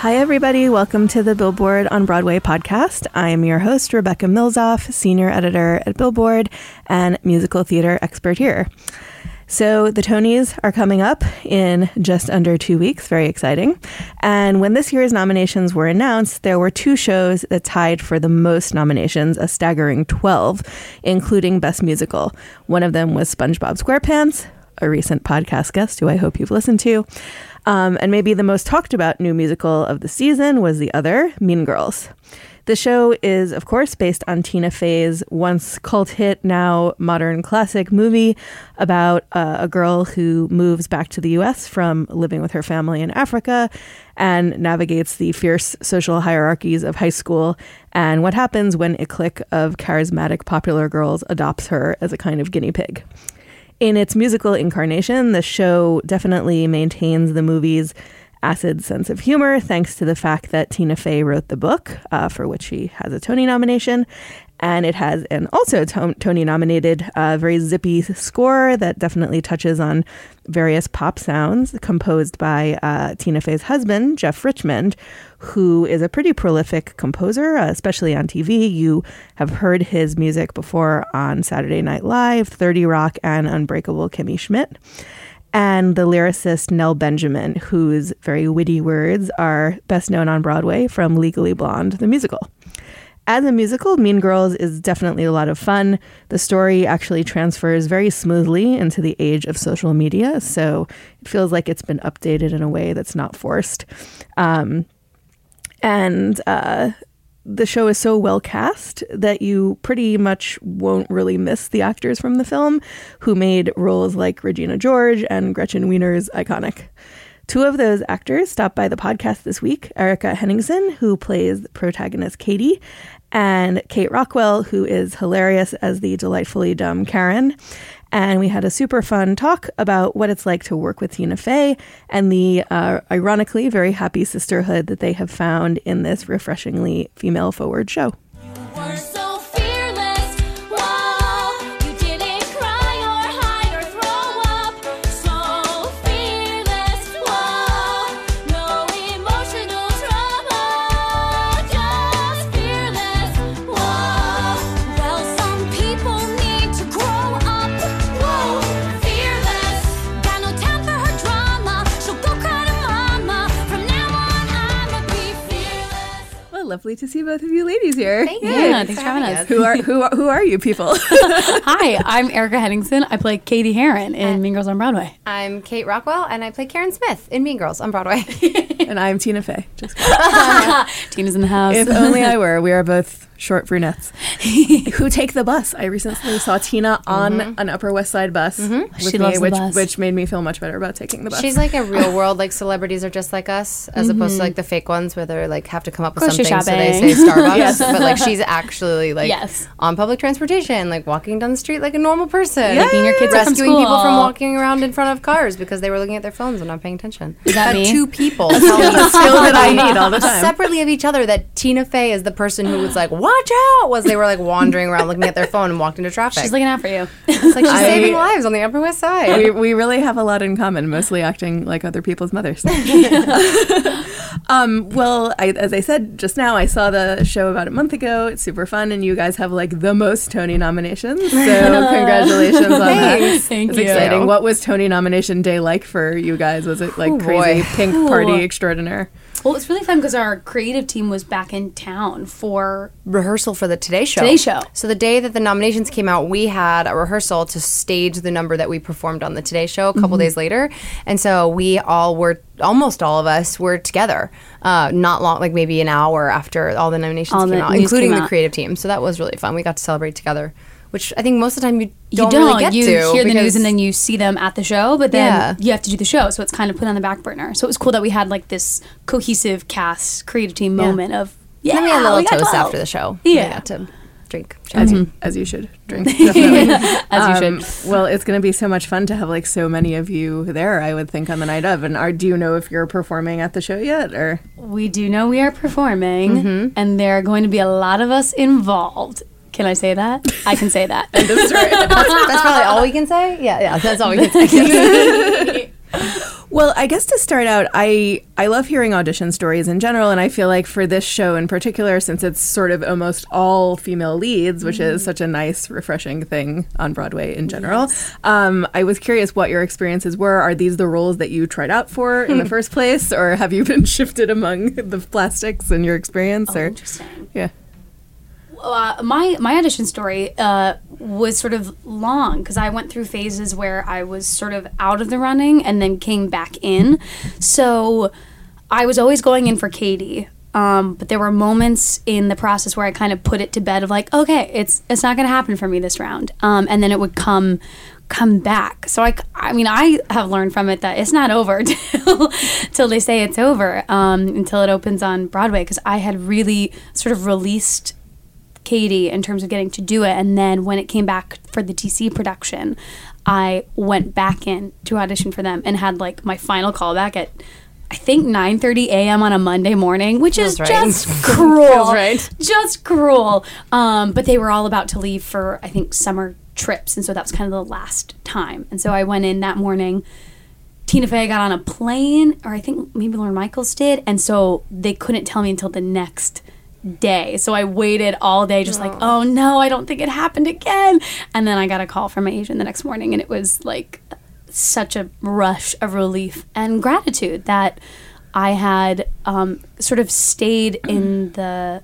Hi, everybody. Welcome to the Billboard on Broadway podcast. I am your host, Rebecca Milzoff, senior editor at Billboard and musical theater expert here. So, the Tonys are coming up in just under two weeks. Very exciting. And when this year's nominations were announced, there were two shows that tied for the most nominations, a staggering 12, including Best Musical. One of them was SpongeBob SquarePants, a recent podcast guest who I hope you've listened to. Um, and maybe the most talked about new musical of the season was the other, Mean Girls. The show is, of course, based on Tina Fey's once cult hit, now modern classic movie about uh, a girl who moves back to the US from living with her family in Africa and navigates the fierce social hierarchies of high school and what happens when a clique of charismatic popular girls adopts her as a kind of guinea pig. In its musical incarnation, the show definitely maintains the movie's acid sense of humor, thanks to the fact that Tina Fey wrote the book, uh, for which she has a Tony nomination. And it has an also to- Tony nominated, uh, very zippy score that definitely touches on various pop sounds, composed by uh, Tina Fey's husband, Jeff Richmond, who is a pretty prolific composer, uh, especially on TV. You have heard his music before on Saturday Night Live, 30 Rock, and Unbreakable Kimmy Schmidt. And the lyricist Nell Benjamin, whose very witty words are best known on Broadway from Legally Blonde, the musical. As a musical, Mean Girls is definitely a lot of fun. The story actually transfers very smoothly into the age of social media, so it feels like it's been updated in a way that's not forced. Um, and uh, the show is so well cast that you pretty much won't really miss the actors from the film who made roles like Regina George and Gretchen Wiener's iconic. Two of those actors stopped by the podcast this week Erika Henningsen, who plays protagonist Cady, and Kate Rockwell, who is hilarious as the delightfully dumb Karen. And we had a super fun talk about what it's like to work with Tina Fey and the uh, ironically very happy sisterhood that they have found in this refreshingly female forward show. Lovely to see both of you ladies here. Thank you. Yeah, thanks for having us. Who are who are, who are you people? Hi, I'm Erika Henningsen. I play Cady Heron in Mean Girls on Broadway. I'm Kate Rockwell, and I play Karen Smith in Mean Girls on Broadway. and I'm Tina Fey. Just Tina's in the house. if only I were. We are both short brunettes who take the bus. I recently saw Tina on mm-hmm. an Upper West Side bus mm-hmm. with She me, loves the which bus. which made me feel much better about taking the bus. She's like a real world, like celebrities are just like us, as opposed to mm-hmm. like the fake ones where they're like have to come up with Grocery something so they say Starbucks. But like she's actually like Yes. on public transportation, like walking down the street like a normal person. Picking your kids up from rescuing people from walking around in front of cars because they were looking at their phones and not paying attention. Is that me? Two people. That's me skill that I need all the time. separately of each other that Tina Fey is the person who was like, "Watch out!" Was they were like wandering around looking at their phone and walked into traffic. She's looking out for you. it's like she's I- saving lives on the Upper West Side. we, we really have a lot in common, mostly acting like other people's mothers. um, well, I, as I said just now, I saw the show about a month ago. It's super fun, and you guys have like the most Tony nominations. So congratulations on that. Thanks. Thank It's you. exciting. What was Tony nomination day like for you guys? Was it like Oh, crazy boy. pink party extraordinaire? Well, it's really fun because our creative team was back in town for rehearsal for the Today Show. Today Show. So the day that the nominations came out, we had a rehearsal to stage the number that we performed on the Today Show a couple days later, and so we all were almost all of us were together. Uh, not long, like maybe an hour after all the nominations All came the out, including came the out. creative team. So that was really fun. We got to celebrate together, which I think most of the time you you don't, don't, really get you to. hear the news and then you see them at the show, but then Yeah. you have to do the show, so it's kind of put on the back burner. So it was cool that we had like this cohesive cast creative team moment of yeah, Then we had a little we toast 12. after the show. Yeah. we got to drink. As you as you should drink. Definitely. As you Um, should. Well, it's going to be so much fun to have like so many of you there. I would think on the night of. And are do you know if you're performing at the show yet, or We do know we are performing, Mm-hmm. and there are going to be a lot of us involved. Can I say that? I can say that. That's probably all we can say. Yeah, yeah, that's all we can say. Well, I guess to start out, I I love hearing audition stories in general, and I feel like for this show in particular, since it's sort of almost all female leads, which is such a nice, refreshing thing on Broadway in general. Um, I was curious what your experiences were. Are these the roles that you tried out for in the first place, or have you been shifted among the plastics in your experience? or Interesting. yeah, uh, my my audition story uh, was sort of long because I went through phases where I was sort of out of the running and then came back in. So I was always going in for Cady. Um, but there were moments in the process where I kind of put it to bed of like, okay, it's it's not going to happen for me this round, um, and then it would come come back. So I, I mean, I have learned from it that it's not over till till they say it's over, um, until it opens on Broadway. Because I had really sort of released Cady in terms of getting to do it. And then when it came back for the DC production, I went back in to audition for them and had like my final callback at I think 9:30 a.m. on a Monday morning, which is right. just cruel. Feels right. Just cruel. Um, but they were all about to leave for I think summer trips, and so that was kind of the last time. And so I went in that morning. Tina Fey got on a plane, or I think maybe Lorne Michaels did, and so they couldn't tell me until the next day. So I waited all day, just like, oh no, I don't think it happened again. And then I got a call from my agent the next morning, and it was like such a rush of relief and gratitude that I had um, sort of stayed in the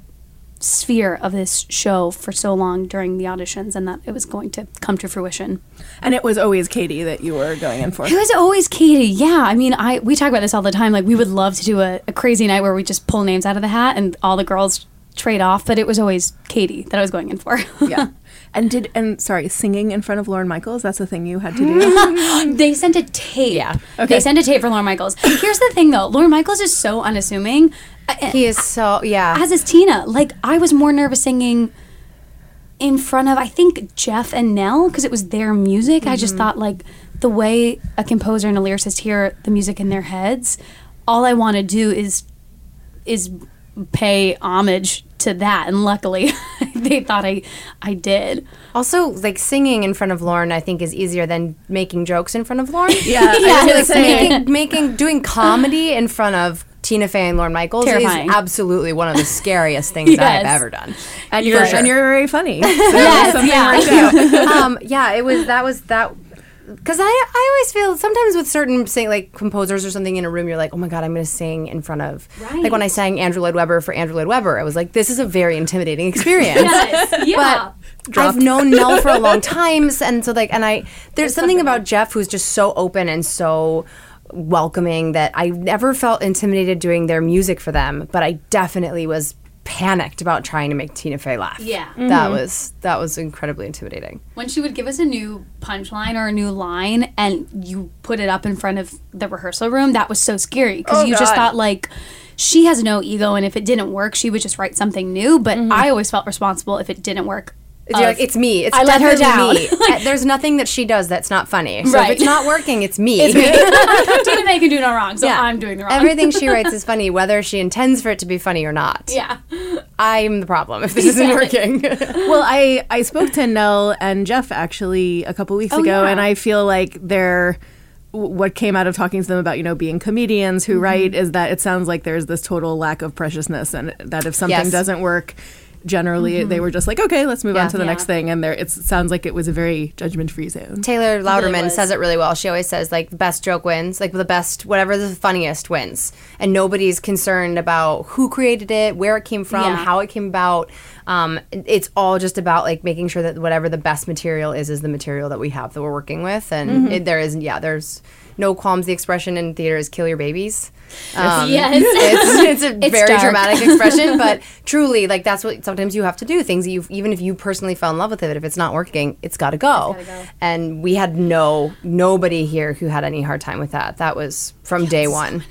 sphere of this show for so long during the auditions and that it was going to come to fruition. and it was always Cady that you were going in for. It was always Cady. Yeah, I mean, I we talk about this all the time. Like we would love to do a, a crazy night where we just pull names out of the hat and all the girls trade off, but it was always Cady that I was going in for. yeah. And did and sorry, singing in front of Lorne Michaels, that's the thing you had to do. they sent a tape. Yeah. Okay. They sent a tape for Lorne Michaels. Here's the thing though, Lorne Michaels is so unassuming. Uh, He is so yeah. as is Tina. Like I was more nervous singing in front of I think Jeff and Nell because it was their music. I Mm-hmm. just thought like the way a composer and a lyricist hear the music in their heads, all I want to do is is pay homage to that and luckily they thought I I did. Also, like singing in front of Lorne, I think is easier than making jokes in front of Lorne. Yeah, I was Yeah, gonna like making, making doing comedy in front of Tina Fey and Lorne Michaels Terrifying. is absolutely one of the scariest things that I've ever done. And you're sure. and you're very funny. So Yes, yeah. right um, yeah, it was that was that because I I always feel sometimes with certain say like composers or something in a room, you're like, oh my god, I'm going to sing in front of like when I sang Andrew Lloyd Webber for Andrew Lloyd Webber, I was like, this is a very intimidating experience. yeah. But I've known Nell for a long time, and so like, and I there's something about Jeff who's just so open and so welcoming that I never felt intimidated doing their music for them, but I definitely was panicked about trying to make Tina Fey laugh. Yeah. that was that was incredibly intimidating. when she would give us a new punchline or a new line and you put it up in front of the rehearsal room, that was so scary because Oh, you just thought like she has no ego and if it didn't work, she would just write something new. But Mm-hmm. I always felt responsible if it didn't work. You're like, it's me. It's I let her down. me. Uh, There's nothing that she does that's not funny. So Right. if it's not working, it's me. Tina Fey can do no wrong, so Yeah. I'm doing the wrong. Everything she writes is funny, whether she intends for it to be funny or not. Yeah. I'm the problem if this isn't working. Well, I I spoke to Nell and Jeff actually a couple weeks Oh, ago, yeah. and I feel like they're what came out of talking to them about you know being comedians Mm-hmm. who write is that it sounds like there's this total lack of preciousness, and that if something Yes. doesn't work. Generally, they were just like, okay, let's move Yeah. on to the Mm-hmm. Yeah. next thing, and there it sounds like it was a very judgment-free zone. Taylor Louderman was. says it really well. She always says like the best joke wins, like the best whatever the funniest wins, and nobody's concerned about who created it, where it came from, Yeah. how it came about. Um, it's all just about like making sure that whatever the best material is is the material that we have that we're working with, and Mm-hmm. it, there is yeah, there's no qualms. The expression in theater is "kill your babies." Um, Yes. it's, it's a It's very dark. dramatic expression, but truly, like that's what sometimes you have to do. Things that you, even if you personally fell in love with it, if it's not working, it's got to go. And we had no nobody here who had any hard time with that. That was from day one.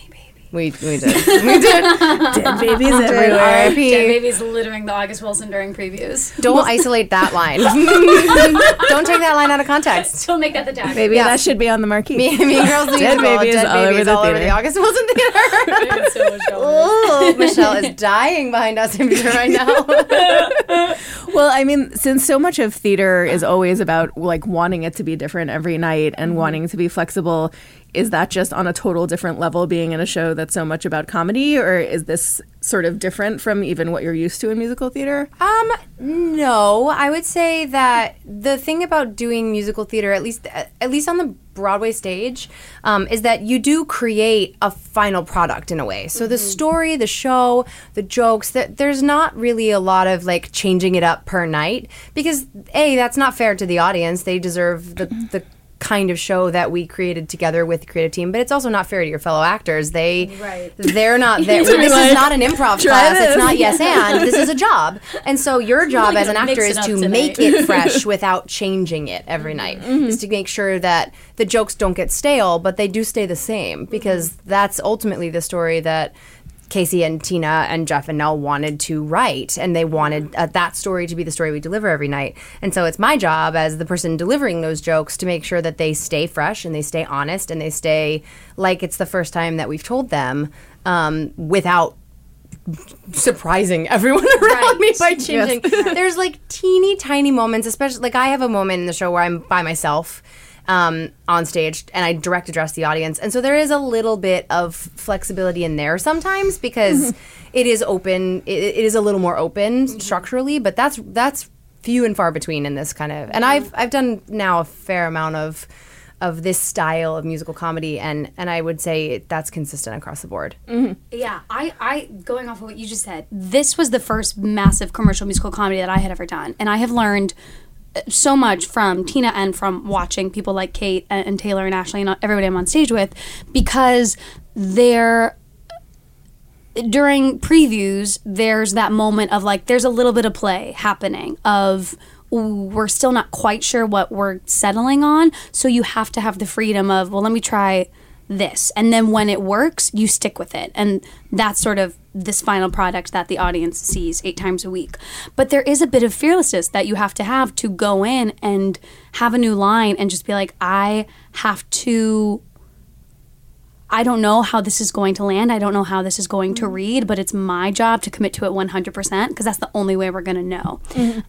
We we did. we did. Dead babies everywhere. R.I.P. Dead Baby's littering the August Wilson during previews. Don't isolate that line. Don't take that line out of context. Don't make that the tag. Maybe Yeah. that should be on the marquee. Me, me and girls Dead musical, babies dead all over babies the all over theater. the August Wilson Theater. so much going on. oh, Michelle is dying behind us in here right now. Well, I mean, since so much of theater is always about like wanting it to be different every night and mm-hmm. wanting to be flexible, is that just on a total different level being in a show that's so much about comedy, or is this sort of different from even what you're used to in musical theater? Um, no, I would say that the thing about doing musical theater, at least at least on the Broadway stage, um, is that you do create a final product in a way. So the story, the show, the jokes, that there's not really a lot of like changing it up per night because a that's not fair to the audience. They deserve the the kind of show that we created together with the creative team but it's also not fair to your fellow actors. They Right. they're not there. This like, is not an improv "Try class. It's not yes and. This is a job. And so your job really as an actor is to tonight. make it fresh without changing it every night. Mm-hmm. is to make sure that the jokes don't get stale but they do stay the same because that's ultimately the story that Casey and Tina and Jeff and Nell wanted to write, and they wanted uh, that story to be the story we deliver every night. And so it's my job as the person delivering those jokes to make sure that they stay fresh and they stay honest and they stay like it's the first time that we've told them um, without surprising everyone around me by changing. There's like teeny tiny moments, especially like I have a moment in the show where I'm by myself um, on stage and I direct address the audience. And so there is a little bit of flexibility in there sometimes because it is open. It, it is a little more open structurally, but that's that's few and far between in this kind of. And I've I've done now a fair amount of of this style of musical comedy and and I would say that's consistent across the board. Yeah, I, I going off of what you just said, this was the first massive commercial musical comedy that I had ever done, and I have learned so much from Tina and from watching people like Kate and, and Taylor and Ashley and everybody I'm on stage with, because they're during previews, there's that moment of like, there's a little bit of play happening of we're still not quite sure what we're settling on. So you have to have the freedom of, well, let me try this. And then when it works, you stick with it. And that's sort of this final product that the audience sees eight times a week. But there is a bit of fearlessness that you have to have to go in and have a new line and just be like, I have to I don't know how this is going to land. I don't know how this is going to read, but it's my job to commit to it 100% because that's the only way we're going to know.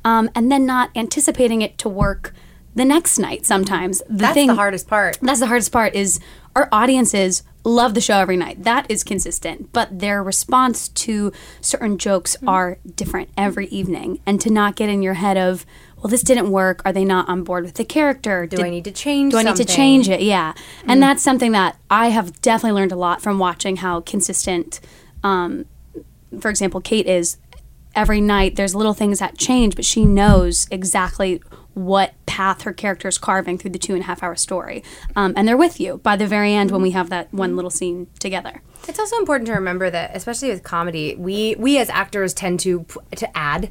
Um, and then not anticipating it to work the next night sometimes. The That's thing, the hardest part. That's the hardest part is our audiences love the show every night. That is consistent, but their response to certain jokes are different every evening. And to not get in your head of, well, this didn't work. Are they not on board with the character? Do I need to change Do I need to change it? Yeah. And that's something that I have definitely learned a lot from watching how consistent, um, for example, Kate is. Every night there's little things that change, but she knows exactly what path her character is carving through the two and a half hour story. Um, and they're with you by the very end when we have that one little scene together. It's also important to remember that, especially with comedy, we we as actors tend to to add.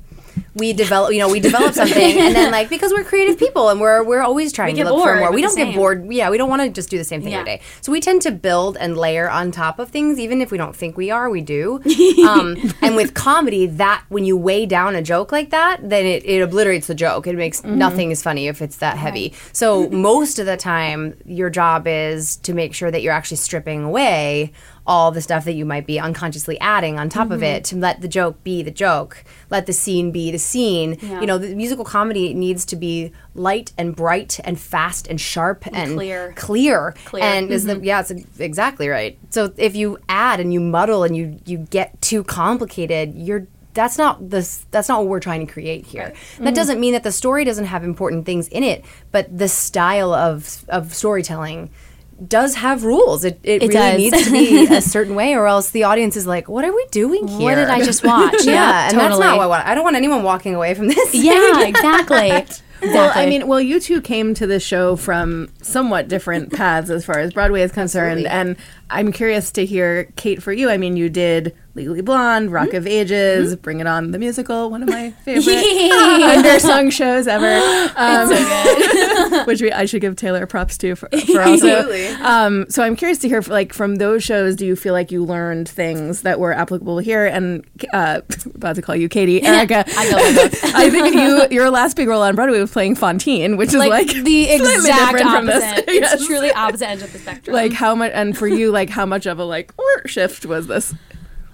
We develop, you know, we develop something, and then like because we're creative people and we're we're always trying get to look for more. We don't get same. bored. Yeah, we don't want to just do the same thing every Yeah. day. So we tend to build and layer on top of things, even if we don't think we are. We do. um, and with comedy, that when you weigh down a joke like that, then it, it obliterates the joke. It makes Mm-hmm. nothing is funny if it's that heavy. So most of the time, your job is to make sure that you're actually stripping away all the stuff that you might be unconsciously adding on top of Mm-hmm. it to let the joke be the joke, let the scene be the scene. Yeah. You know, the musical comedy needs to be light and bright and fast and sharp and, clear. clear. Clear. Mm-hmm. And is the yeah, it's exactly right. So if you add and you muddle and you you get too complicated, you're that's not this that's not what we're trying to create here. Mm-hmm. That doesn't mean that the story doesn't have important things in it, but the style of of storytelling does have rules. It, it, It really does. needs to be a certain way, or else the audience is like, "What are we doing here? What did I just watch? yeah, Yeah, and that's totally. not what I want. I don't want anyone walking away from this. Yeah, exactly. Exactly. Well, I mean, well, you two came to this show from somewhat different paths as far as Broadway is concerned, and I'm curious to hear, Kate, for you. I mean, you did Legally Blonde, Rock of Ages, Bring It On the musical, one of my favorite undersung shows ever. Um, which we, I should give Taylor props to for, for also. Absolutely. Um, so I'm curious to hear, like, from those shows, do you feel like you learned things that were applicable here? And uh, about to call you Cady, Erika. I go with those. I think you your last big role on Broadway was playing Fontaine, which is like, like, the exact different from this. opposite. Yes. It's truly opposite ends of the spectrum. like how much and for you like how much of a like shift was this?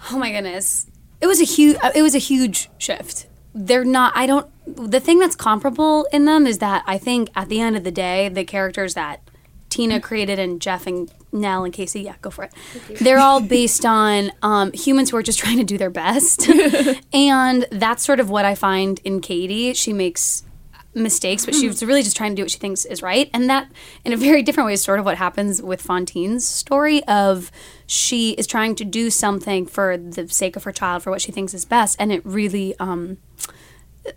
Oh my goodness, it was a huge. It was a huge shift. They're not. I don't. The thing that's comparable in them is that I think at the end of the day, the characters that Tina created and Jeff and Nell and Casey, yeah, go for it. They're all based on um, humans who are just trying to do their best, and that's sort of what I find in Cady. She makes mistakes, but she's really just trying to do what she thinks is right. And that, in a very different way, is sort of what happens with Fontaine's story of she is trying to do something for the sake of her child, for what she thinks is best, and it really, um,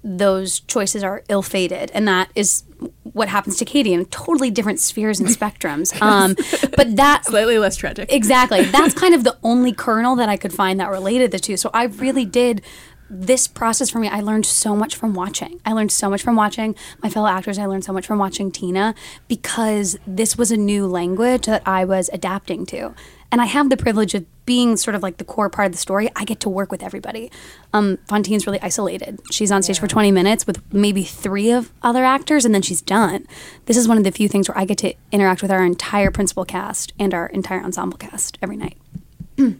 those choices are ill-fated, and that is what happens to Cady in totally different spheres and spectrums. Um, but that Slightly less tragic. Exactly. That's kind of the only kernel that I could find that related the two. So I really did this process for me. I learned so much from watching. I learned so much from watching my fellow actors. I learned so much from watching Tina because this was a new language that I was adapting to. And I have the privilege of being sort of like the core part of the story. I get to work with everybody. Um, Fontaine's really isolated. She's on stage for 20 minutes with maybe three of other actors, and then she's done. This is one of the few things where I get to interact with our entire principal cast and our entire ensemble cast every night.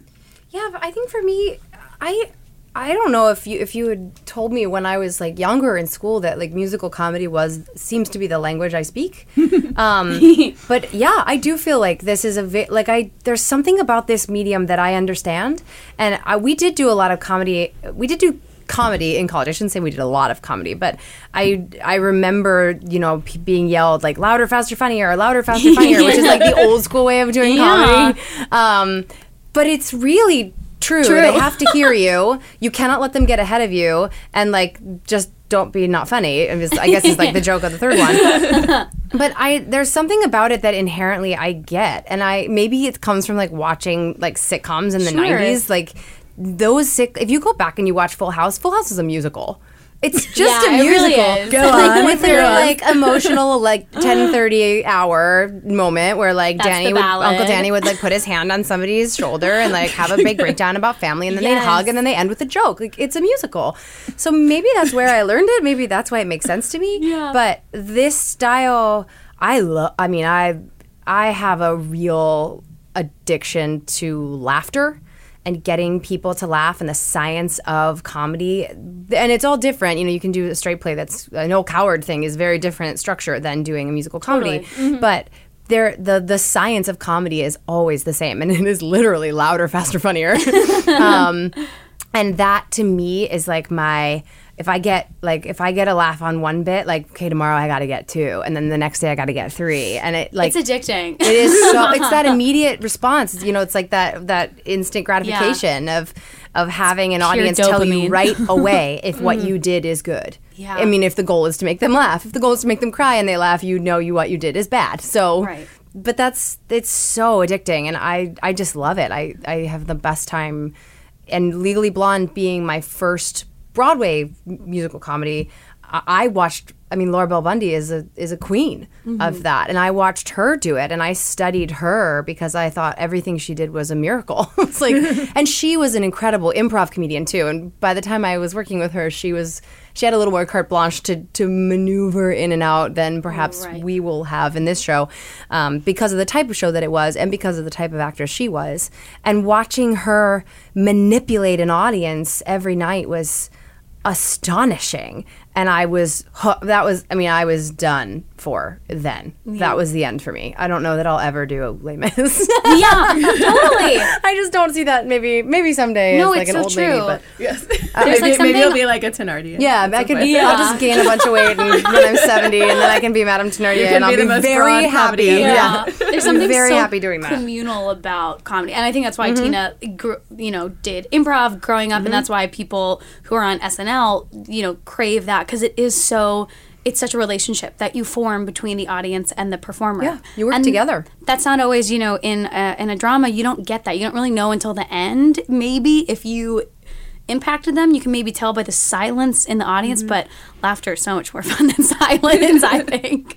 Yeah, but I think for me, I I don't know if you if you had told me when I was like younger in school that like musical comedy was seems to be the language I speak. um, but yeah, I do feel like this is a vi- like I there's something about this medium that I understand, and I, we did do a lot of comedy. We did do comedy in college. I shouldn't say we did a lot of comedy, but I I remember you know p- being yelled like louder, faster, funnier, louder, faster, funnier, which is like the old school way of doing Yeah. comedy. Um, but it's really true. True. They have to hear you. You cannot let them get ahead of you, and like just don't be not funny. Was- I guess is like the joke of the third one. but I there's something about it that inherently I get, and I maybe it comes from like watching like sitcoms in the Sure. '90s, like those sick. If you go back and you watch Full House, Full House is a musical. It's just Yeah, a it really musical. is. Go like on, with go their like emotional like 10 30 hour moment where like That's Danny would. Uncle Danny would like put his hand on somebody's shoulder and like have a big breakdown about family and then they hug and then they end with a joke. Like it's a musical. So maybe that's where I learned it. Maybe that's why it makes sense to me. Yeah. But this style I love I mean I I have a real addiction to laughter and getting people to laugh and the science of comedy. And it's all different. You know you can do a straight play that's an old coward thing is very different structure than doing a musical comedy. But there the the science of comedy is always the same and it is literally louder faster funnier. Um, and that to me is like my if I get like if I get a laugh on one bit, like okay, tomorrow I got to get two, and then the next day I got to get three, and it like It's addicting. it is so it's that immediate response. You know it's like that that instant gratification of of having an audience tell you right away if what mm-hmm. you did is good. Yeah. i mean if the goal is to make them laugh if the goal is to make them cry and they laugh you know you what you did is bad. So Right. but that's it's so addicting and i i just love it. I i have the best time. And legally blonde being my first Broadway musical comedy, I, watched. I mean, Laura Bell Bundy is a is a queen of that, and I watched her do it, and I studied her because I thought everything she did was a miracle. it's like, and she was an incredible improv comedian too. And by the time I was working with her, she was she had a little more carte blanche to to maneuver in and out than perhaps Right. we will have in this show, um, because of the type of show that it was, and because of the type of actress she was. And watching her manipulate an audience every night was astonishing and i was that was i mean i was done for then that was the end for me i don't know that i'll ever do Les Mis. yeah, totally. i just don't see that maybe maybe someday No, as like it's an so old lady true. but Yes. There's maybe, like maybe you'll be like a Thenardier. yeah, I some could. point. I'll just gain a bunch of weight and when I'm 70, and then I can be Madame Thenardier, can and I'll be be, very happy. comedy ever. Yeah, There's something very so happy doing that. Mm-hmm. communal about comedy, and I think that's why Tina, gr- you know, did improv growing up, and that's why people who are on SNL, you know, crave that because it is so. It's such a relationship that you form between the audience and the performer. Yeah, you work And together. That's not always, you know, in a, in a drama. You don't get that. You don't really know until the end. Maybe if you impacted them, you can maybe tell by the silence in the audience. Mm-hmm. But laughter is so much more fun than silence. I think.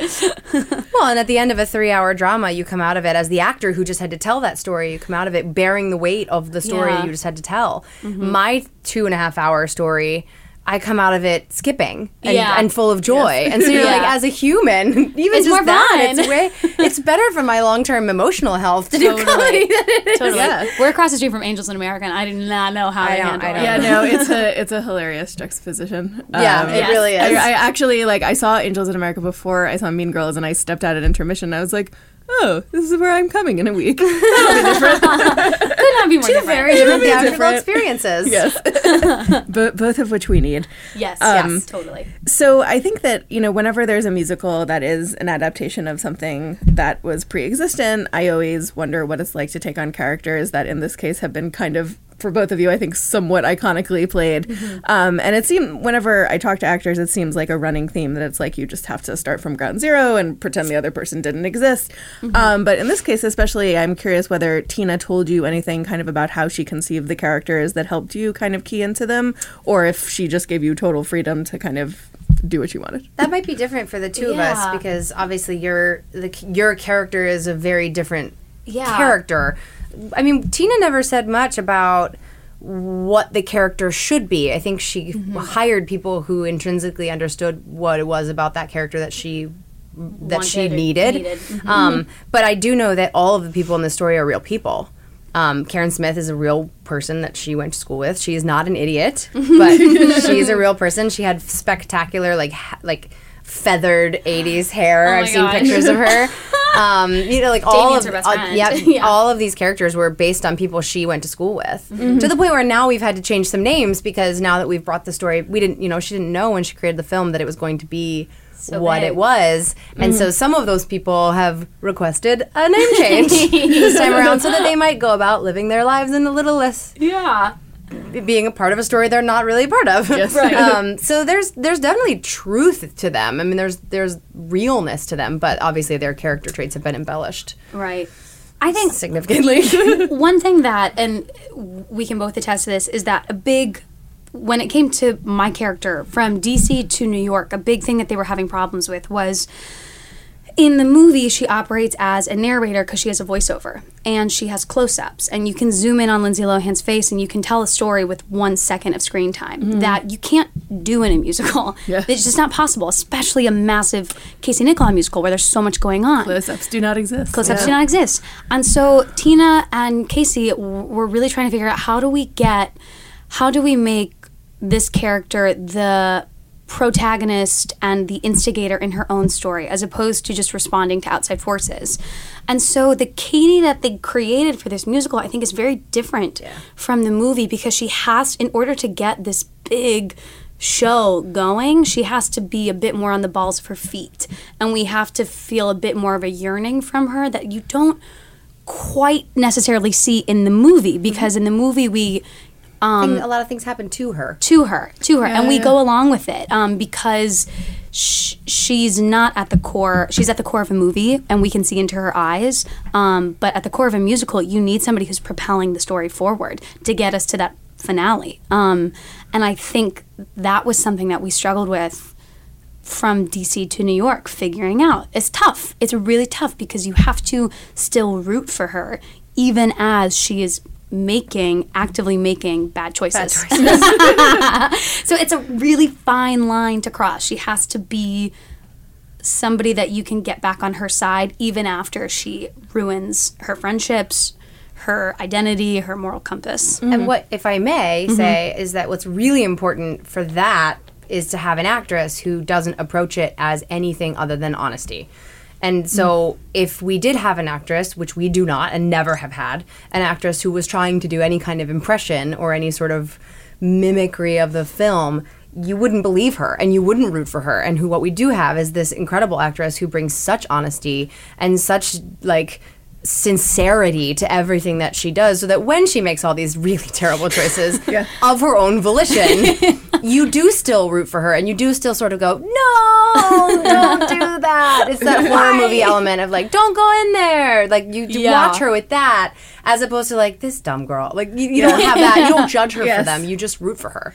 Well, and at the end of a three-hour drama, you come out of it as the actor who just had to tell that story. You come out of it bearing the weight of the story Yeah. you just had to tell. My two and a half hour story. I come out of it skipping and, Yeah. and full of joy, and so you're like, as a human, even It's just more that, fun. it's way, it's better for my long-term emotional health to do comedy. Totally. than it is- Totally. We're across the street from Angels in America, and I do not know how I to don't- handle I it. Yeah, no, it's a it's a hilarious juxtaposition. Yeah, Um, it Yes. really is. I, I actually like I saw Angels in America before I saw Mean Girls, and I stepped out at intermission. and I was like, oh, this is where I'm coming in a week. Could not be more different. very different Very theatrical different. experiences. yes, but both of which we need. Yes, Um, yes, totally. So I think that you know whenever there's a musical that is an adaptation of something that was pre-existent, I always wonder what it's like to take on characters that in this case have been kind of for both of you, I think, somewhat iconically played. Um, and it seemed whenever I talk to actors, it seems like a running theme that it's like you just have to start from ground zero and pretend the other person didn't exist. Um, but in this case, especially, I'm curious whether Tina told you anything kind of about how she conceived the characters that helped you kind of key into them, or if she just gave you total freedom to kind of do what you wanted. That might be different for the two of us because obviously your the your character is a very different Yeah. character. I mean, Tina never said much about what the character should be. I think she Mm-hmm. hired people who intrinsically understood what it was about that character that she that she Wanted needed. needed. Mm-hmm. Um, but I do know that all of the people in the story are real people. Um, Karen Smith is a real person that she went to school with. She is not an idiot, but she is a real person. She had spectacular, like ha- like feathered '80s hair. Oh I've seen gosh. pictures of her. Um, you know, like all Damien's of her best uh, yeah, Yeah. all of these characters were based on people she went to school with. Mm-hmm. To the point where now we've had to change some names because now that we've brought the story, we didn't, you know, she didn't know when she created the film that it was going to be So what big. it was, and Mm-hmm. so some of those people have requested a name change this time around so that they might go about living their lives in a little less Yeah. Being a part of a story they're not really a part of. Yes. Right. Um, so there's there's definitely truth to them. I mean, there's there's realness to them, but obviously their character traits have been embellished Right. I think significantly. one thing that, and we can both attest to this, is that a big, when it came to my character from DC to New York, a big thing that they were having problems with was in the movie, she operates as a narrator because she has a voiceover and she has close ups. And you can zoom in on Lindsay Lohan's face and you can tell a story with one second of screen time mm. that you can't do in a musical. Yeah. It's just not possible, especially a massive Casey Nicholaw musical where there's so much going on Close-ups do not exist. close-ups do not exist. And so Tina and Casey w- were really trying to figure out how do we get, how do we make this character the protagonist and the instigator in her own story as opposed to just responding to outside forces. And so the Cady that they created for this musical I think is very different from the movie because she has in order to get this big show going, she has to be a bit more on the balls of her feet. And we have to feel a bit more of a yearning from her that you don't quite necessarily see in the movie because mm-hmm. in the movie we a lot of things happen to her. to her to her and we go along with it um, because sh- she's not at the core she's at the core of a movie and we can see into her eyes um, but at the core of a musical you need somebody who's propelling the story forward to get us to that finale. Um, and I think that was something that we struggled with from DC to New York, figuring out. It's tough. It's really tough because you have to still root for her, even as she is making, actively making bad choices. so it's a really fine line to cross. She has to be somebody that you can get back on her side even after she ruins her friendships, her identity, her moral compass. And what, if I may mm-hmm. say, is that what's really important for that is to have an actress who doesn't approach it as anything other than honesty. And so, mm. if we did have an actress, which we do not and never have had, an actress who was trying to do any kind of impression or any sort of mimicry of the film, you wouldn't believe her and you wouldn't root for her. And who what we do have is this incredible actress who brings such honesty and such like sincerity to everything that she does so that when she makes all these really terrible choices of her own volition you do still root for her and you do still sort of go no don't do that. It's that horror movie element of like don't go in there. Like you, you Yeah. watch her with that as opposed to like this dumb girl. Like you, you don't have that. You don't judge her for them. You just root for her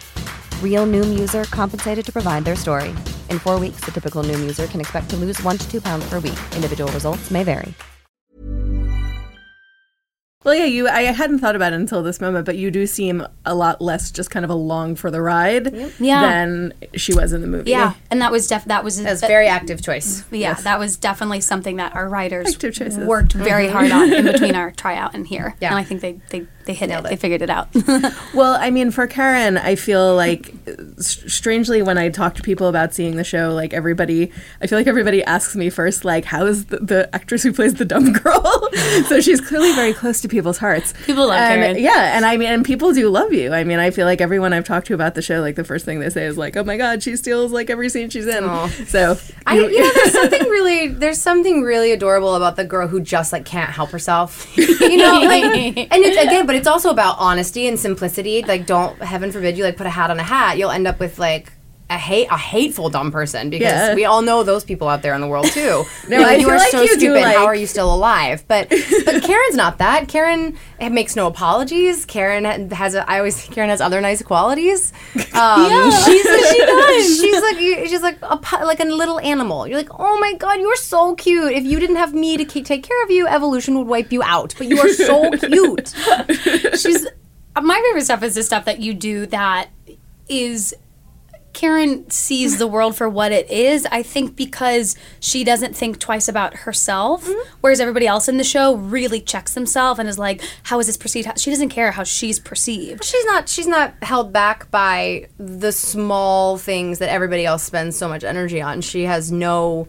Real Noom user compensated to provide their story. In four weeks, the typical Noom user can expect to lose one to two pounds per week. Individual results may vary. Well, yeah, you. I hadn't thought about it until this moment, but you do seem a lot less just kind of along for the ride Yeah. than she was in the movie. Yeah, and that was def- that was That's a very active choice. yeah, that was definitely something that our writers worked very mm-hmm. hard on in between our tryout and here. Yeah. And I think they they, they hit it. They figured it out. Well, I mean, for Karen, I feel like strangely when I talk to people about seeing the show, like everybody, I feel like everybody asks me first, like, how is the, the actress who plays the dumb girl? so she's clearly very close to people's hearts. People love and, Karen. Yeah, and I mean, and people do love you. I mean, I feel like everyone I've talked to about the show, like the first thing they say is like, "Oh my god, she steals like every scene she's in." So I, you know, there's something really, there's something really adorable about the girl who just like can't help herself. You know, like, and it's again, but it's also about honesty and simplicity. Like, don't heaven forbid you like put a hat on a hat, you'll end up with like a hate, a hateful dumb person because Yeah. we all know those people out there in the world too. No, You're I you are like so you stupid. How are you still alive? But but Karen's not that. Karen makes no apologies. Karen has a, I always Karen has other nice qualities. Um, she's she does. She's like she's like a like a little animal. You're like, oh my god, you're so cute. If you didn't have me to ke- take care of you, evolution would wipe you out. But you are so cute. She's my favorite stuff is the stuff that you do that is Karen sees the world for what it is. I think because she doesn't think twice about herself, mm-hmm. whereas everybody else in the show really checks themselves and is like, "How is this perceived?" She doesn't care how she's perceived. She's not she's not held back by the small things that everybody else spends so much energy on. She has no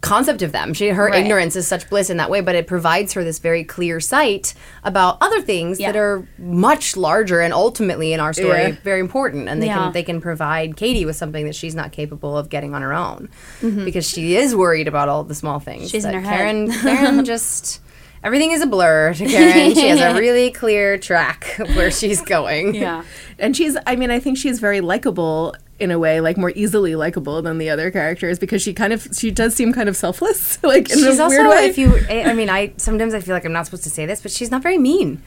concept of them. She her Right. ignorance is such bliss in that way, but it provides her this very clear sight about other things that are much larger and ultimately in our story Yeah. very important. And they Yeah. can they can provide Cady with something that she's not capable of getting on her own because she is worried about all the small things. Mm-hmm. She's in her head. Karen Karen just. Everything is a blur to Karen. she has a really clear track of where she's going. Yeah. and she's i mean i think she's very likable in a way like more easily likable than the other characters because she kind of she does seem kind of selfless like in she's a also weird way. if you I mean I sometimes I feel like I'm not supposed to say this but she's not very mean.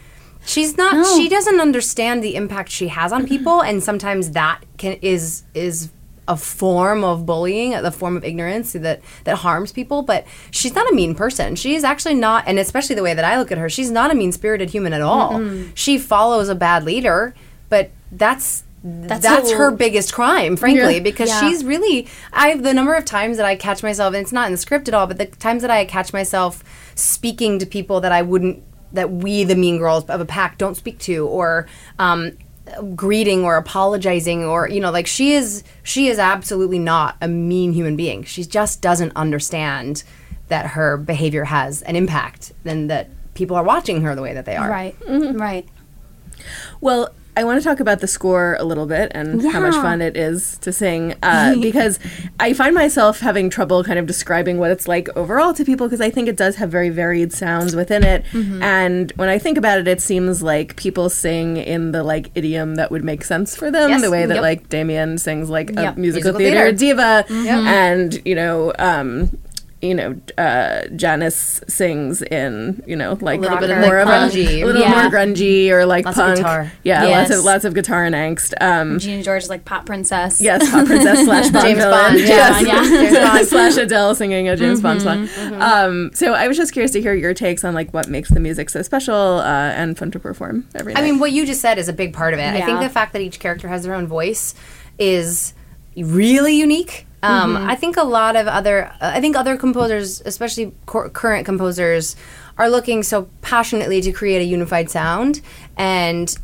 She's not No. she doesn't understand the impact she has on people and sometimes that can is is a form of bullying a form of ignorance that that harms people but she's not a mean person. She's actually not and especially the way that I look at her she's not a mean spirited human at all. She follows a bad leader but that's that's, That's her biggest crime, frankly, because Yeah. she's really. I the number of times that I catch myself, and it's not in the script at all, but the times that I catch myself speaking to people that I wouldn't, that we, the mean girls of a pack, don't speak to, or. Um, greeting or apologizing or you know like she is she is absolutely not a mean human being she just doesn't understand that her behavior has an impact and that people are watching her the way that they are Right. Mm-hmm. Right. Well, I want to talk about the score a little bit and how much fun it is to sing uh, because I find myself having trouble kind of describing what it's like overall to people because I think it does have very varied sounds within it. Mm-hmm. And when I think about it, it seems like people sing in the like idiom that would make sense for them, Yes. the way that Yep. like Damien sings like a Yep. musical, Musical theater, theater. diva, and you know. Um, you know, uh, Janice sings in, you know, like a little bit more of a- grungy. a little Yeah. more grungy or like Lots of punk. guitar. Yeah, lots of lots of guitar and angst. Um, Gina George is like pop princess. yes, Hot Princess slash Bond James villain. Bond, yes. yeah, James Bond. slash Adele singing a James Bond song. Um, so I was just curious to hear your takes on like what makes the music so special uh, and fun to perform every night. I mean, what you just said is a big part of it. I think the fact that each character has their own voice is really unique. Um, Mm-hmm. I think a lot of other, uh, I think other composers, especially cor- current composers, are looking so passionately to create a unified sound, and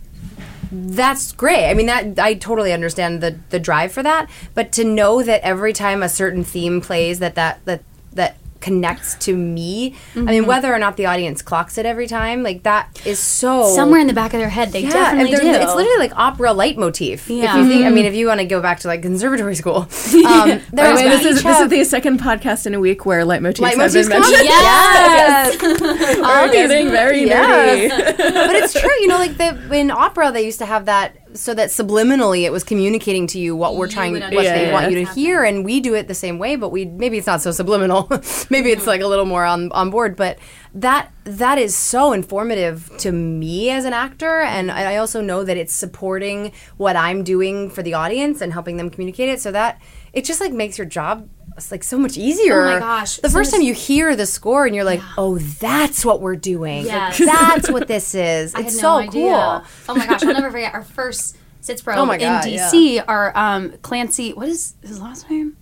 that's great. I mean, that I totally understand the the drive for that. But to know that every time a certain theme plays, that that that that connects to me. I mean, whether or not the audience clocks it every time, like that is so Somewhere in the back of their head, they yeah, definitely do. It's literally like opera leitmotif. Yeah. If you think, I mean, if you want to go back to like conservatory school, um, By the way, this is this is the second podcast in a week where leitmotifs, have leitmotifs been mentioned. Yes, We're getting very Yes. nerdy. but it's true. You know, like the in opera, they used to have that so that subliminally it was communicating to you what we're trying, would what they understand want you to hear, and we do it the same way. But we maybe it's not so subliminal. maybe it's mm-hmm. like a little more on on board. But that that is so informative to me as an actor, and I also know that it's supporting what I'm doing for the audience and helping them communicate it. So that it just like makes your job. It's like so much easier. Oh my gosh. The So first time you hear the score and you're like, "Oh, that's what we're doing. Yes. That's what this is." I It's so no cool. Oh my gosh, I'll never forget our first sitzprobe Oh in God, DC. Our um, Clancy, what is his last name?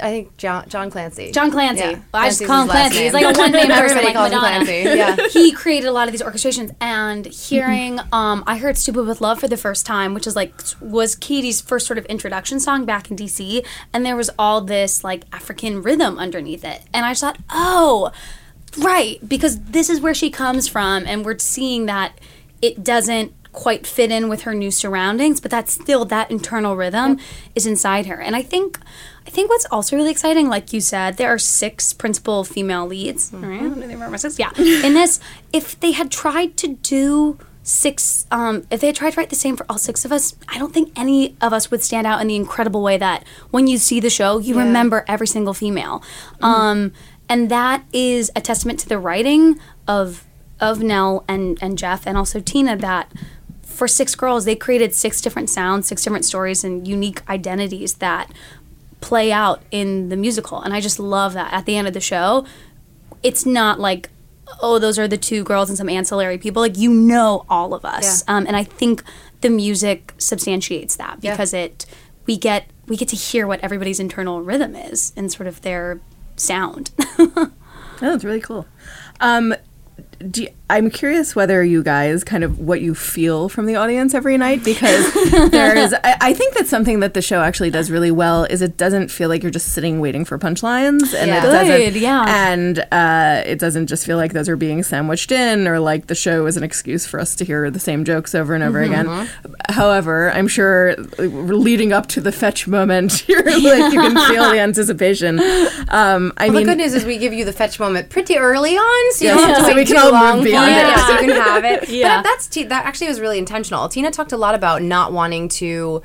I think John, John Clancy. John Clancy. Yeah. I just call him Clancy. He's like a one name person like Madonna. Clancy. Yeah. he created a lot of these orchestrations and hearing um, I heard Stupid with Love for the first time, which is like was Cady's first sort of introduction song back in DC, and there was all this like African rhythm underneath it. And I just thought, oh, right, because this is where she comes from, and we're seeing that it doesn't quite fit in with her new surroundings, but that's still that internal rhythm is inside her. And I think I think what's also really exciting, like you said, there are six principal female leads. Right? Do they remember six? Yeah. In this, if they had tried to do six um, if they had tried to write the same for all six of us i don't think any of us would stand out in the incredible way that when you see the show you remember every single female um, and that is a testament to the writing of of nell and and jeff and also tina that for six girls they created six different sounds six different stories and unique identities that play out in the musical and i just love that at the end of the show it's not like oh those are the two girls and some ancillary people like you know all of us Yeah. um, and i think the music substantiates that Yeah. because it we get we get to hear what everybody's internal rhythm is and sort of their sound Oh, that's really cool. Um, you- I'm curious whether you guys kind of what you feel from the audience every night because there's I, I think that's something that the show actually does really well is it doesn't feel like you're just sitting waiting for punchlines and Yeah. it doesn't Good, yeah. and uh, it doesn't just feel like those are being sandwiched in or like the show is an excuse for us to hear the same jokes over and over Mm-hmm. again. However, I'm sure leading up to the fetch moment, you're like you can feel the anticipation. Um, I Well, mean, the good news is we give you the fetch moment pretty early on, so you Yeah. don't have to So wait we can too all move long beyond for it. it, you can have it. Yeah. But that's T- that actually was really intentional. Tina talked a lot about not wanting to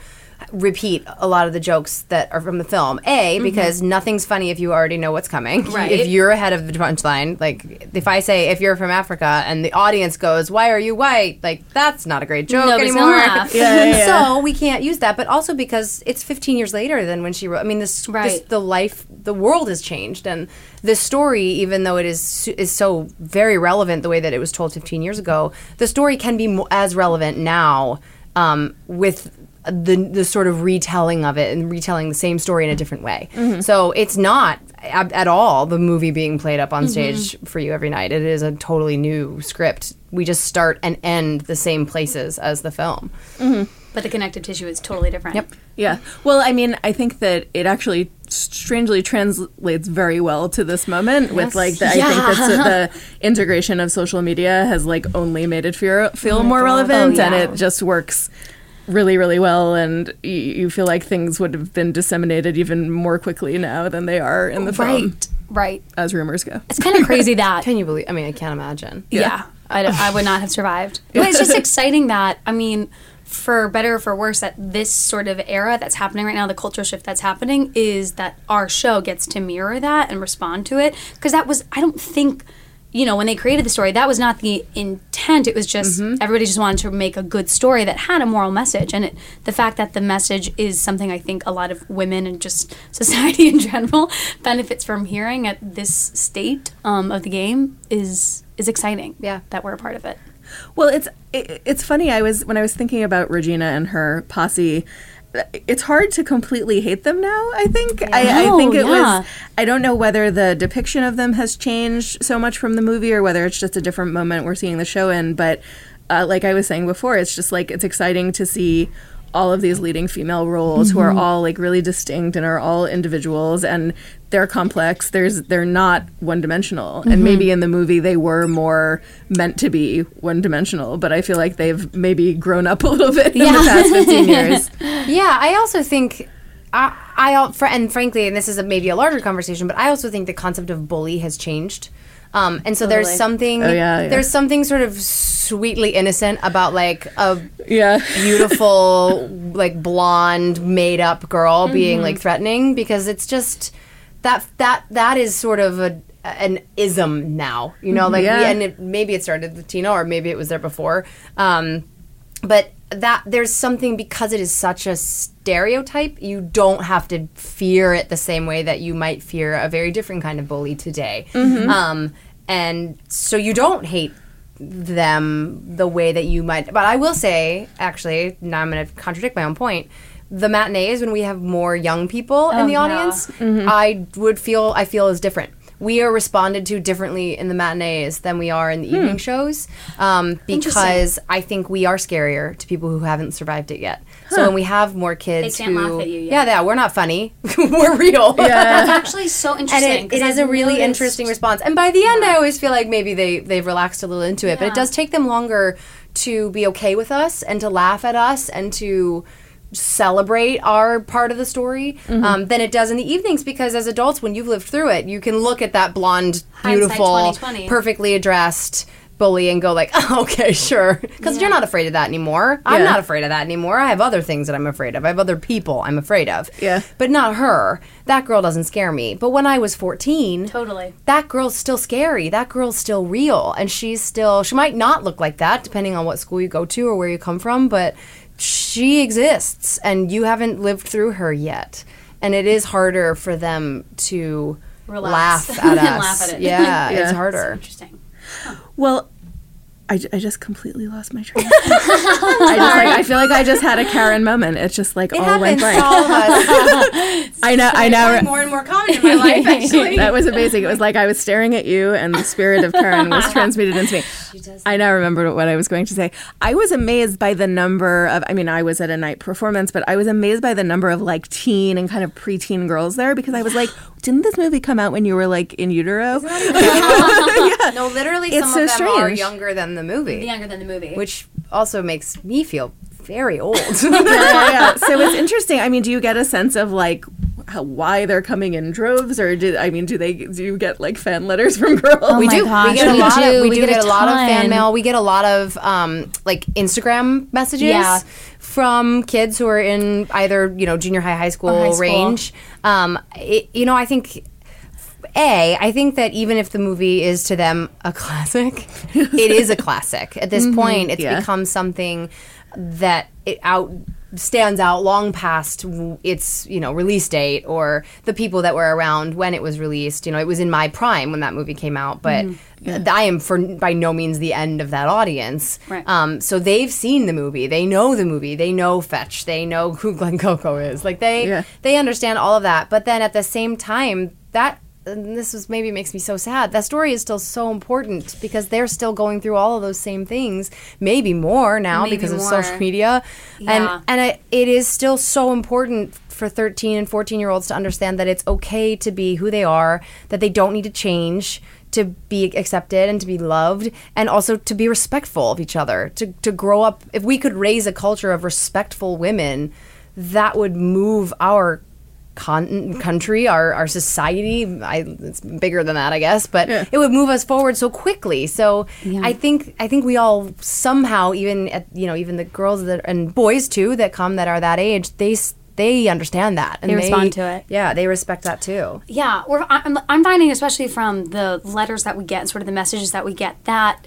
repeat a lot of the jokes that are from the film. A because nothing's funny if you already know what's coming. Right. If you're ahead of the punchline, like if I say if you're from Africa and the audience goes, "Why are you white?" Like that's not a great joke Nobody's anymore. Yeah, yeah, yeah. So we can't use that, but also because it's 15 years later than when she wrote. I mean, this, this the life, the world has changed, and this story, even though it is is so very relevant the way that it was told 15 years ago, the story can be mo- as relevant now um, with the the sort of retelling of it and retelling the same story in a different way. Mm-hmm. So it's not ab- at all the movie being played up on mm-hmm. stage for you every night. It is a totally new script. We just start and end the same places as the film. Mm-hmm. But the connective tissue is totally different. Yep. Yeah. Well, I mean, I think that it actually strangely translates very well to this moment with like the, I think that the integration of social media has like only made it feel, feel oh more relevant oh, and it just works really really well and y- you feel like things would have been disseminated even more quickly now than they are in the film Right. Right. as rumors go. It's kind of crazy that Can you believe? I mean, I can't imagine. Yeah, I, I would not have survived. But it's just exciting that, I mean, for better or for worse, that this sort of era that's happening right now, the cultural shift that's happening, is that our show gets to mirror that and respond to it. Because that was, I don't think, you know, when they created the story, that was not the intent. It was just everybody just wanted to make a good story that had a moral message. And it, the fact that the message is something I think a lot of women and just society in general benefits from hearing at this state um, of the game is is exciting. Yeah. that we're a part of it. Well, it's it, it's funny. I was when I was thinking about Regina and her posse. It's hard to completely hate them now. I think. I, I No, think it yeah. was. I don't know whether the depiction of them has changed so much from the movie, or whether it's just a different moment we're seeing the show in. But uh, like I was saying before, it's just like it's exciting to see all of these leading female roles who are mm-hmm. all like really distinct and are all individuals and they're complex. There's they're not one dimensional and mm-hmm. maybe in the movie they were more meant to be one dimensional but i feel like they've maybe grown up a little bit in the past 15 years. Yeah, I also think I, I and frankly, and this is a, maybe a larger conversation, but I also think the concept of bully has changed. Um, and so there's something Oh, yeah, yeah. there's something sort of sweetly innocent about like a yeah. beautiful like blonde made up girl being like threatening because it's just that that that is sort of a an ism now you know? Like we, Yeah. and it, maybe it started with Tina or maybe it was there before. Um but that there's something because it is such a stereotype you don't have to fear it the same way that you might fear a very different kind of bully today um and so you don't hate them the way that you might. But I will say, actually, now I'm going to contradict my own point. The matinees, when we have more young people in Oh, the yeah. audience, I would feel I feel is different. We are responded to differently in the matinees than we are in the evening shows, um, because I think we are scarier to people who haven't survived it yet. So when we have more kids can't who, laugh at you yet. yeah, yeah, we're not funny, we're real. Yeah. That's actually so and interesting. it, 'cause it is a really noticed- interesting response. And by the end, I always feel like maybe they they've relaxed a little into it, but it does take them longer to be okay with us and to laugh at us and to celebrate our part of the story Mm-hmm. um, than it does in the evenings because as adults when you've lived through it you can look at that blonde beautiful 2020. perfectly addressed bully and go like oh, okay sure because you're not afraid of that anymore i'm not afraid of that anymore i have other things that i'm afraid of i have other people i'm afraid of Yeah. but not her that girl doesn't scare me but when i was 14 Totally. that girl's still scary. That girl's still real. And she's still, she might not look like that depending on what school you go to or where you come from, but she exists and you haven't lived through her yet. And it is harder for them to Relax. laugh at us. Laugh at it. Yeah, Yeah. it's harder. Interesting. well I, j- I just completely lost my train of thought. I just like I feel like I just had a Karen moment. It's just like It all went happens blank. all of us. I know I know more and more common in my life, actually. that was amazing. It was like I was staring at you, and the spirit of Karen was transmitted into me. I now remember what I was going to say. I was amazed by the number of. I mean, I was at a night performance, but I was amazed by the number of like teen and kind of preteen girls there because I was like, didn't this movie come out when you were like in utero? No, literally, It's some so of them are younger than the movie, Younger than the movie. which also makes me feel very old. yeah, yeah, yeah. So it's interesting. I mean, do you get a sense of like how, why they're coming in droves, or do I mean, do they do you get like fan letters from girls? we do. gosh, we get a we lot do. of we, We do get get, a a lot of fan mail. We get a lot of um, like Instagram messages Yeah. from kids who are in either you know junior high, high school, high school. range. Um, it, you know, I think. A, I think that even if the movie is to them a classic, it is a classic. At this point, it's Yeah. become something that it out stands out long past its you know release date or the people that were around when it was released. You know, it was in my prime when that movie came out, but th- I am for by no means the end of that audience. Right. Um, so they've seen the movie, they know the movie, they know Fetch, they know who Glenn Coco is. Like they Yeah. they understand all of that. But then at the same time, that and this was maybe makes me so sad. That story is still so important because they're still going through all of those same things, maybe more now Maybe because of social media. Yeah. And and it, it is still so important for 13 and 14 year olds to understand that it's okay to be who they are, that they don't need to change to be accepted and to be loved and also to be respectful of each other to, to grow up if we could raise a culture of respectful women that would move our con- country, our, our society. I, it's bigger than that, I guess, but it would move us forward so quickly. So I think I think we all somehow, even at, you know, even the girls that and boys too that come that are that age, they they understand that and They respond to it. Yeah, they respect that too. Yeah, we're, I'm, I'm finding, especially from the letters that we get and sort of the messages that we get, that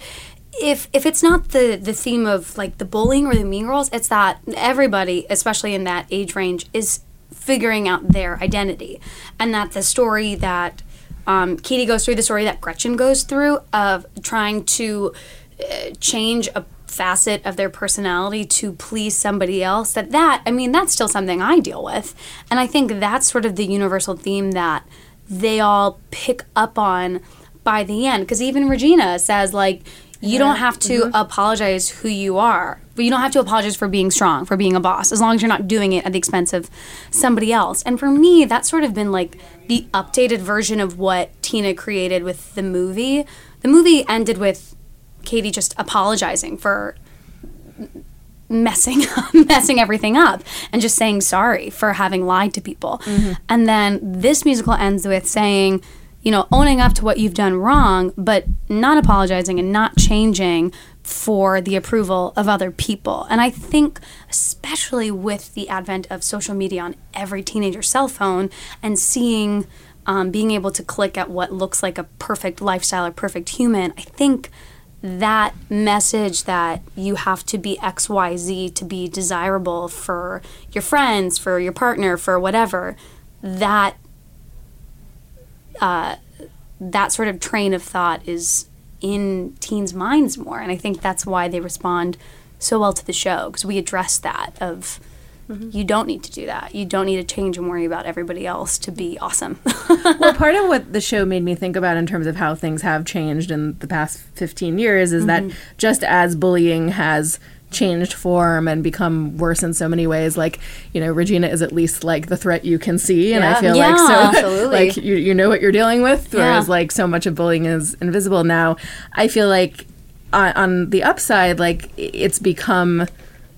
if if it's not the the theme of like the bullying or the mean girls, it's that everybody, especially in that age range, is figuring out their identity, and that the story that um, Cady goes through, the story that Gretchen goes through of trying to uh, change a facet of their personality to please somebody else that that i mean that's still something i deal with. And i think that's sort of the universal theme that they all pick up on by the end. Because even regina says like you don't have to mm-hmm. apologize who you are but you don't have to apologize for being strong for being a boss as long as you're not doing it at the expense of somebody else. And for me that's sort of been like the updated version of what tina created with the movie. The movie ended with Cady just apologizing for messing messing everything up and just saying sorry for having lied to people. Mm-hmm. And then this musical ends with saying, you know, owning up to what you've done wrong, but not apologizing and not changing for the approval of other people. And I think especially with the advent of social media on every teenager's cell phone and seeing um, being able to click at what looks like a perfect lifestyle or perfect human, I think that message that you have to be XYZ to be desirable for your friends, for your partner, for whatever, that uh, that sort of train of thought is in teens' minds more. And I think that's why they respond so well to the show because we address that of you don't need to do that. You don't need to change and worry about everybody else to be awesome. well, part of what the show made me think about in terms of how things have changed in the past 15 years is that just as bullying has changed form and become worse in so many ways like you know regina is at least like the threat you can see and i feel Yeah, like so absolutely. like you, you know what you're dealing with whereas Yeah. like so much of bullying is invisible now i feel like on, on the upside like it's become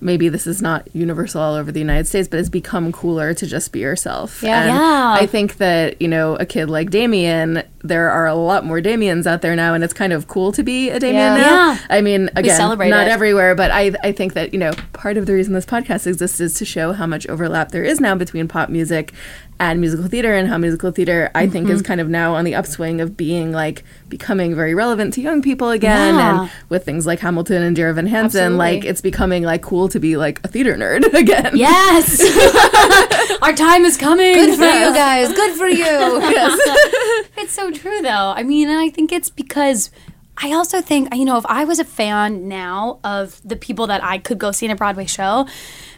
maybe this is not universal all over the united states but it's become cooler to just be yourself Yeah. And Yeah. i think that you know a kid like damien there are a lot more damiens out there now and it's kind of cool to be a damien Yeah. now Yeah. i mean again not it. everywhere but I, I think that you know part of the reason this podcast exists is to show how much overlap there is now between pop music and musical theater and how musical theater i think Mm-hmm. is kind of now on the upswing of being like becoming very relevant to young people again Yeah. and with things like hamilton and Dear Evan Hansen Absolutely. like it's becoming like cool to be like a theater nerd again yes! Our time is coming. Good for you guys. Good for you. It's so true, though. I mean, and I think it's because I also think, you know, if I was a fan now of the people that I could go see in a Broadway show,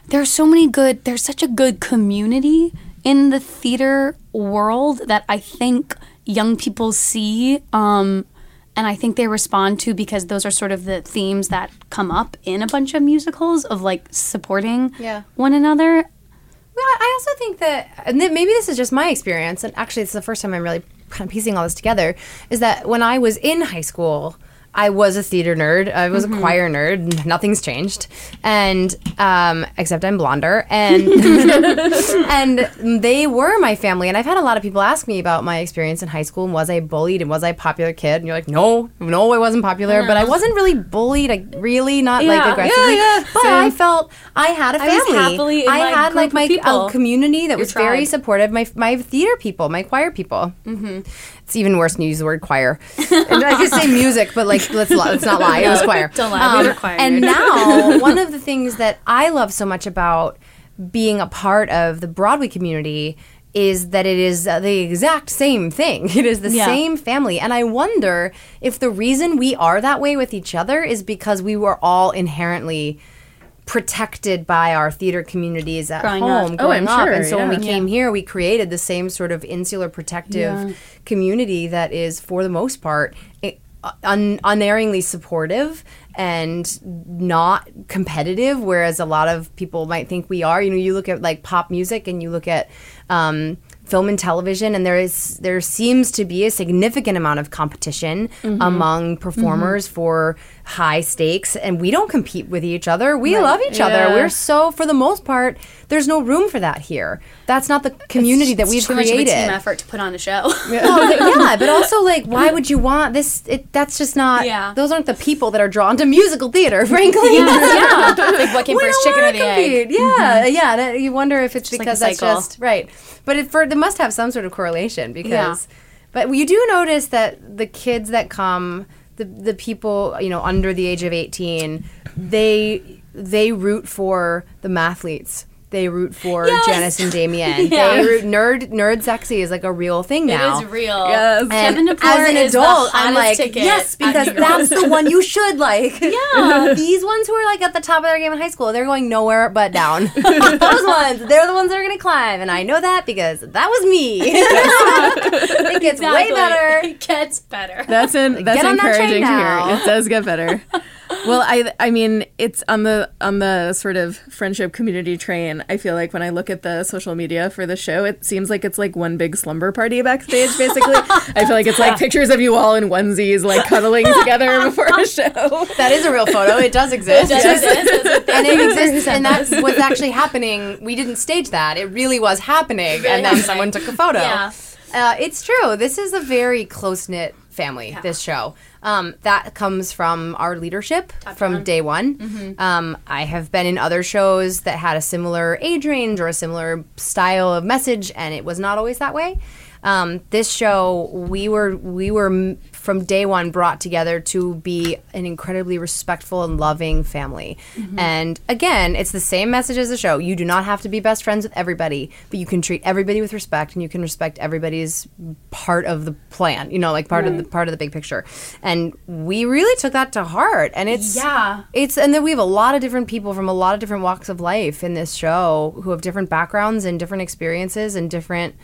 there's so many good, there's such a good community in the theater world that I think young people see. Um, and I think they respond to because those are sort of the themes that come up in a bunch of musicals of like supporting Yeah. one another. Well, I also think that, and maybe this is just my experience, and actually, it's the first time I'm really kind of piecing all this together. Is that when I was in high school, I was a theater nerd. I was a choir nerd. Nothing's changed, and um, except I'm blonder, and and they were my family. And I've had a lot of people ask me about my experience in high school and was I bullied and was I a popular kid? And you're like, no, no, I wasn't popular, but I wasn't really bullied. Like really, not like aggressively. Yeah, yeah, But same. I felt I had a I family. I my had like my community that was very supportive. My my theater people, my choir people. Mm-hmm. It's even worse when you use the word choir. and I could say music, but like let's let's not lie. It was choir. Um, Don't lie, we were choir And now one of the things that I love so much about being a part of the Broadway community is that it is uh, the exact same thing. It is the Yeah. same family. And I wonder if the reason we are that way with each other is because we were all inherently protected by our theater communities at Growing home up. Oh, growing I'm up. sure, And so when we yeah. came here, we created the same sort of insular protective community that is, for the most part, un- unerringly supportive and not competitive. Whereas a lot of people might think we are. You know, you look at like pop music and you look at um, film and television, and there is there seems to be a significant amount of competition Mm-hmm. among performers for high stakes, and we don't compete with each other. We love each other. We're so, for the most part, there's no room for that here. That's not the community that we've too much of a created. team effort to put on a show. Oh, but yeah, but also like, why would you want this? It, that's just not. Yeah. Those aren't the people that are drawn to musical theater, frankly. yeah. Like what came We first, chicken or the egg? compete. Yeah, mm-hmm. yeah. that- you wonder if it's like because the that's just right. But it, for, it must have some sort of correlation because. Yeah. But you do notice that the kids that come, the the people you know under the age of eighteen, they they root for the mathletes. They root for Yes. Janice and Damien. Yeah. They root nerd nerd sexy is like a real thing now. It is real. Yes. And Kevin Gnapoor as an adult, I'm like, yes, because that's the one you should like. Yeah. These ones who are like at the top of their game in high school, they're going nowhere but down. Those ones, they're the ones that are going to climb, and I know that because that was me. it gets way better. It gets better. That's in, that's Get that encouraging to hear. It does get better. Well, I I mean, it's on the on the sort of friendship community train. I feel like when I look at the social media for the show, it seems like it's like one big slumber party backstage. Basically, I feel like it's like pictures of you all in onesies, like cuddling together before a show. That is a real photo. It does exist. Does exist. and it exists, and that's what's actually happening. We didn't stage that; it really was happening, and then happening. someone took a photo. Yeah. Uh, it's true. This is a very close knit family. This show um, that comes from our leadership from day one. Mm-hmm. Um, I have been in other shows that had a similar age range or a similar style of message, and it was not always that way. Um, this show, we were we were from day one brought together to be an incredibly respectful and loving family. Mm-hmm. And again, it's the same message as the show. You do not have to be best friends with everybody, but you can treat everybody with respect, and you can respect everybody's part of the plan. You know, like part of the mm-hmm. part of the big picture. And we really took that to heart. And it's Yeah. it's and then we have a lot of different people from a lot of different walks of life in this show who have different backgrounds and different experiences and different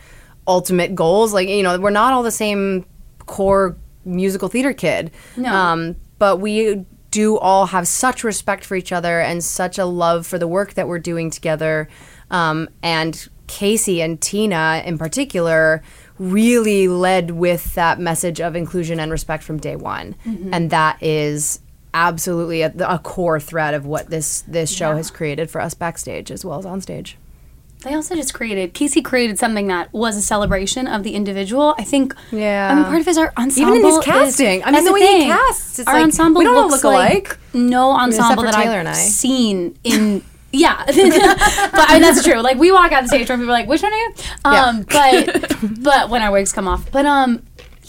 ultimate goals. Like you know, we're not all the same core musical theater kid. No. Um, but we do all have such respect for each other and such a love for the work that we're doing together. Um, and Casey and Tina in particular really led with that message of inclusion and respect from day one. And that is absolutely a, a core thread of what this this show has created for us backstage as well as on stage. They also just created Casey created something that was a celebration of the individual. I think. Yeah. I mean, part of his our ensemble. Even in his is- casting. I mean, the way he thing. casts, it's our like, ensemble we don't all looks look like alike. no ensemble that Taylor I've and I. seen in. Yeah, but I mean, that's true. Like we walk out the stage and people are like, "Which one are you?" Um, but but when our wigs come off, but um,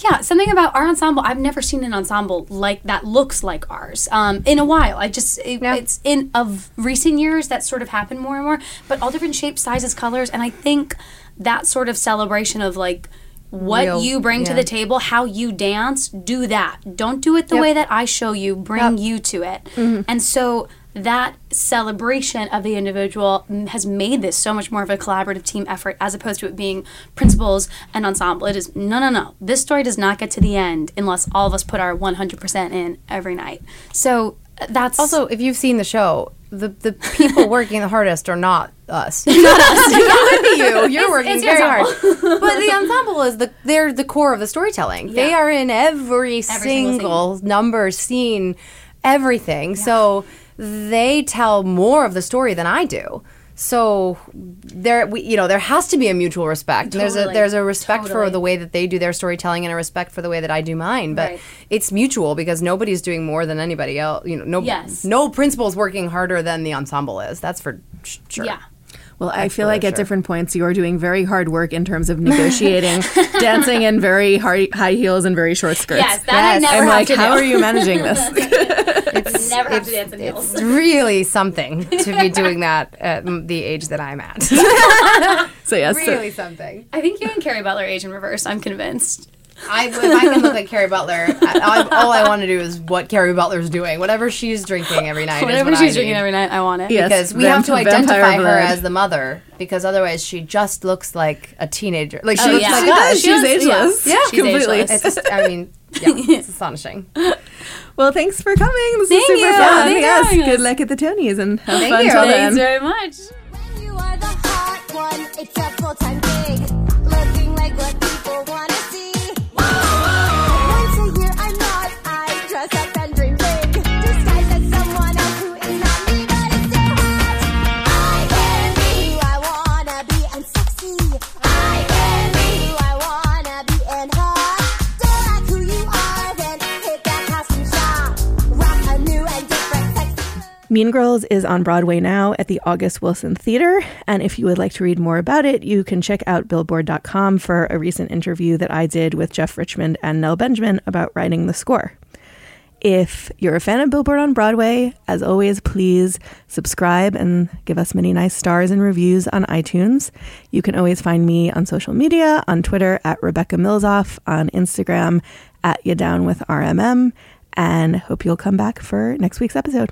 yeah, something about our ensemble. I've never seen an ensemble like that looks like ours. Um, in a while, I just it, Yeah. it's in of recent years that sort of happened more and more. But all different shapes, sizes, colors, and I think that sort of celebration of like what Real- you bring to the table, how you dance, do that. Don't do it the way that I show you. Bring you to it. Mm-hmm. And so that celebration of the individual has made this so much more of a collaborative team effort as opposed to it being principals and ensemble. It is no, no, no. This story does not get to the end unless all of us put our 100% in every night. So uh, that's Also, if you've seen the show, the the people working the hardest are not us. not us. it would be you. You're working it's very hard. but the ensemble is the they're the core of the storytelling. They are in every, single single, number, scene, everything. So they tell more of the story than I do. So there, we, you know, there has to be a mutual respect. And There's a there's a respect for the way that they do their storytelling and a respect for the way that I do mine. But Right. it's mutual because nobody's doing more than anybody else. You know, no Yes. no principal's working harder than the ensemble is. That's for sure. yeah. Well, I feel for like at different points you are doing very hard work in terms of negotiating, dancing in very high, high heels and very short skirts. Yes, that I never I'm have like, to how do. are you managing this? It's Never have to dance in heels. It's really something to be doing that at the age that I'm at. So yes, so- really something. I think you and Kerry Butler age in reverse. I'm convinced. I, if I can look like Kerry Butler, I, I, all I want to do is what Kerry Butler's doing. Whatever she's drinking every night. Whatever is what she's I drinking need. every night, I want it. Yes, Because we vamp- have to identify her blood. as the mother, because otherwise she just looks like a teenager. Like she Oh, looks yeah. like She us. does. She's She does, ageless. yeah. Yeah, She's completely. ageless. It's I mean, yeah, it's astonishing. Well, thanks for coming. This Thank is super you. fun. Thanks for yes, having good us. luck at the Tonys and have Thank fun you. till Thanks then. very much. Mean Girls is on Broadway now at the August Wilson Theater. And if you would like to read more about it, you can check out billboard.com for a recent interview that I did with Jeff Richmond and Nell Benjamin about writing the score. If you're a fan of Billboard on Broadway, as always, please subscribe and give us many nice stars and reviews on iTunes. You can always find me on social media on Twitter at Rebecca Milzoff, on Instagram at You Down with RMM, and hope you'll come back for next week's episode.